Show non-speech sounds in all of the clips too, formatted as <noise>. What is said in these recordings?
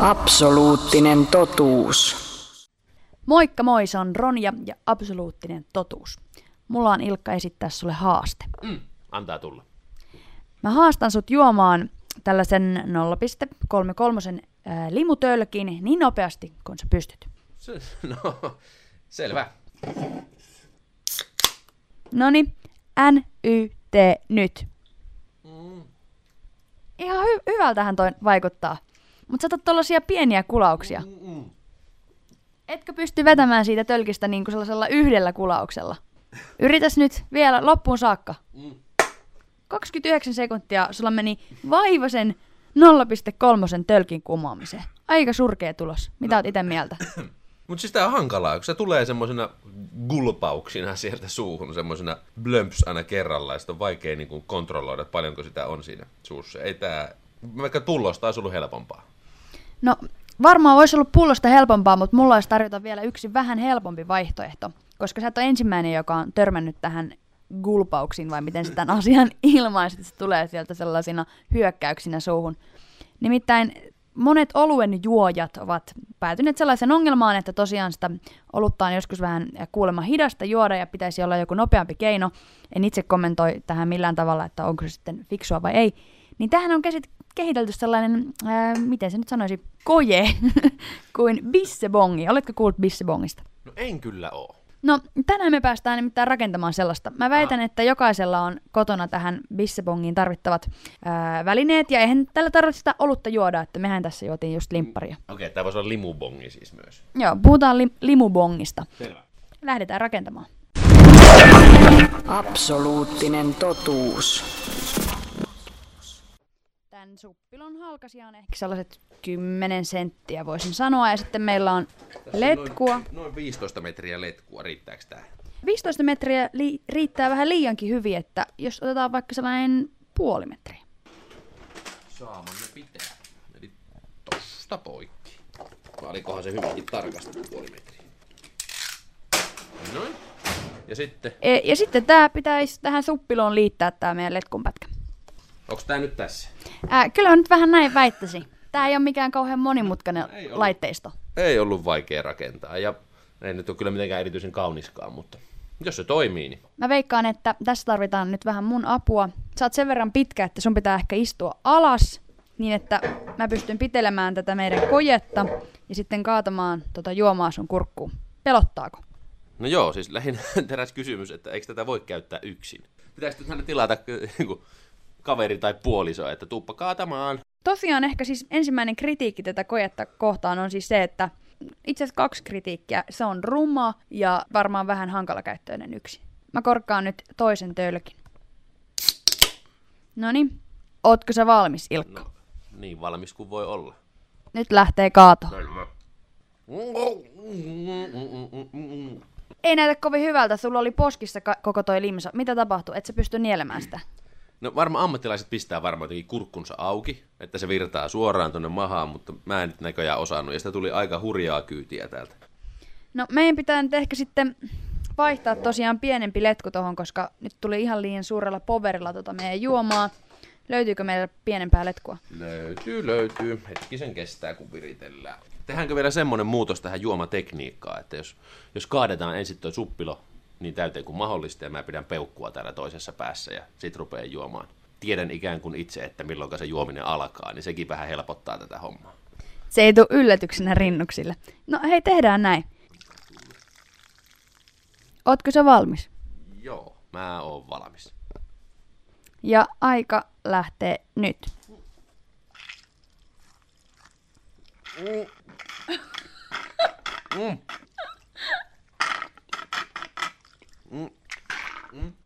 Absoluuttinen totuus. Moikka moi, se on Ronja ja absoluuttinen totuus. Mulla on Ilkka esittää sulle haaste. Mm, antaa tulla. Mä haastan sut juomaan tällaisen 0,33 ää, limutölkin niin nopeasti kuin sä pystyt. Se, no, selvä. Noni, N, Y, T, nyt. Ihan hy- hyvältähän toi vaikuttaa. Mutta sä otat tollasia pieniä kulauksia. Etkö pysty vetämään siitä tölkistä niin kuin sellaisella yhdellä kulauksella? Yritäs nyt vielä loppuun saakka. 29 sekuntia sulla meni vaivasen 0,3 tölkin kumoamiseen. Aika surkea tulos. Mitä oot itse mieltä? <clears throat> Mutta siis tää on hankalaa, kun se tulee semmosena gulpauksina sieltä suuhun, semmosena blömps aina kerrallaan, ja on vaikea niinku kontrolloida, paljonko sitä on siinä suussa. Ei tää, vaikka pullosta olisi ollut helpompaa. No, varmaan olisi ollut pullosta helpompaa, mutta mulla olisi tarjota vielä yksi vähän helpompi vaihtoehto. Koska sä et ole ensimmäinen, joka on törmännyt tähän gulpauksiin, vai miten sä tämän asian <laughs> ilmaisit, että se tulee sieltä sellaisina hyökkäyksinä suuhun. Nimittäin monet oluen juojat ovat päätyneet sellaisen ongelmaan, että tosiaan sitä olutta on joskus vähän kuulemma hidasta juoda ja pitäisi olla joku nopeampi keino. En itse kommentoi tähän millään tavalla, että onko se sitten fiksua vai ei. Niin tähän on kehitelty sellainen, ää, miten se nyt sanoisi, koje, <laughs> kuin bissebongi. Oletko kuullut bissebongista? No en kyllä oo. No, tänään me päästään nimittäin rakentamaan sellaista. Mä väitän, että jokaisella on kotona tähän bissebongiin tarvittavat ää, välineet, ja eihän tällä tarvitse sitä olutta juoda, että mehän tässä juotiin just limpparia. Okei, okay, tää voisi olla limubongi siis myös. Joo, puhutaan li- limubongista. Selvä. Lähdetään rakentamaan. Absoluuttinen totuus. Suppilon halkasia on ehkä sellaiset 10 senttiä, voisin sanoa, ja sitten meillä on letkua. Noin, noin 15 metriä letkua, riittääkö tää? 15 metriä li- riittää vähän liiankin hyvin, että jos otetaan vaikka sellainen puoli metriä. Saamamme pitää. Eli tosta poikki. Vai olikohan se hyvinkin tarkasti puoli metriä? Noin. Ja sitten, E, ja sitten tämä pitäisi tähän suppiloon liittää tämä meidän letkunpätkä. Onks tää nyt tässä? Ää, kyllä on nyt vähän näin väittäisi. Tämä ei ole mikään kauhean monimutkainen Ei ollut. laitteisto. Ei ollut vaikea rakentaa ja ei nyt ole kyllä mitenkään erityisen kauniskaan, mutta jos se toimii, niin Mä veikkaan, että tässä tarvitaan nyt vähän mun apua. Sä oot sen verran pitkä, että sun pitää ehkä istua alas, niin että mä pystyn pitelemään tätä meidän kojetta ja sitten kaatamaan tota juomaa sun kurkkuun. Pelottaako? No joo, siis lähinnä <laughs> teräs kysymys, että eikö tätä voi käyttää yksin? Pitäisikö tänne tilata kaveri tai puoliso, että tuuppa kaatamaan? Tosiaan ehkä siis ensimmäinen kritiikki tätä kojetta kohtaan on siis se, että itse asiassa kaksi kritiikkiä. Se on ruma ja varmaan vähän hankalakäyttöinen yksi. Mä korkkaan nyt toisen tölkin. Noniin. Ootko sä valmis, Ilkka? No, niin valmis kuin voi olla. Nyt lähtee kaato. Ei näytä kovin hyvältä. Sulla oli poskissa ka- koko toi limsa. Mitä tapahtui? Et sä pysty nielemään sitä? No varmaan ammattilaiset pistää varmaan jotenkin kurkkunsa auki, että se virtaa suoraan tonne mahaan, mutta mä en nyt näköjään osannut, ja sitä tuli aika hurjaa kyytiä täältä. No meidän pitää nyt ehkä sitten vaihtaa tosiaan pienempi letku tohon, koska nyt tuli ihan liian suurella poverilla tota meidän juomaa. Löytyykö meillä pienempää letkua? Löytyy, löytyy. Hetkisen kestää, kun viritellään. Tehdäänkö vielä semmonen muutos tähän juomatekniikkaan, että jos, jos kaadetaan ensin tuo suppilo niin täyteen kuin mahdollista, ja mä pidän peukkua täällä toisessa päässä, ja sit rupeaa juomaan. Tiedän ikään kuin itse, että milloin se juominen alkaa, niin sekin vähän helpottaa tätä hommaa. Se ei tule yllätyksenä rinnuksille. No hei, tehdään näin. Ootko sä valmis? Joo, mä oon valmis. Ja aika lähtee nyt. Mm.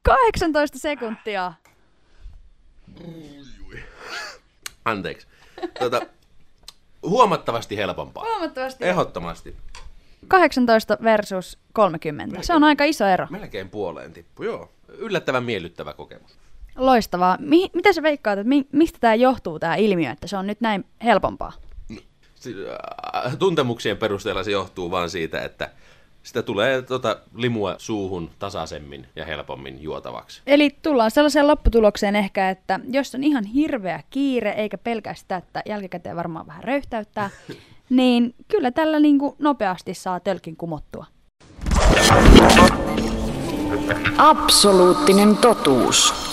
18 sekuntia. Anteeksi. Tota, huomattavasti helpompaa. Huomattavasti. Ehdottomasti. 18 versus 30. Se on aika iso ero. Melkein puoleen tippu, joo. Yllättävän miellyttävä kokemus. Loistavaa. Mi- mitä sä veikkaat, että mi- mistä tämä johtuu, tämä ilmiö, että se on nyt näin helpompaa? Äh, Tuntemuksien perusteella se johtuu vaan siitä, että Sitä tulee tota limua suuhun tasaisemmin ja helpommin juotavaksi. Eli tullaan sellaiseen lopputulokseen ehkä, että jos on ihan hirveä kiire, eikä pelkää sitä, että jälkikäteen varmaan vähän röyhtäyttää, <laughs> niin kyllä tällä niin kuin nopeasti saa tölkin kumottua. Absoluuttinen totuus.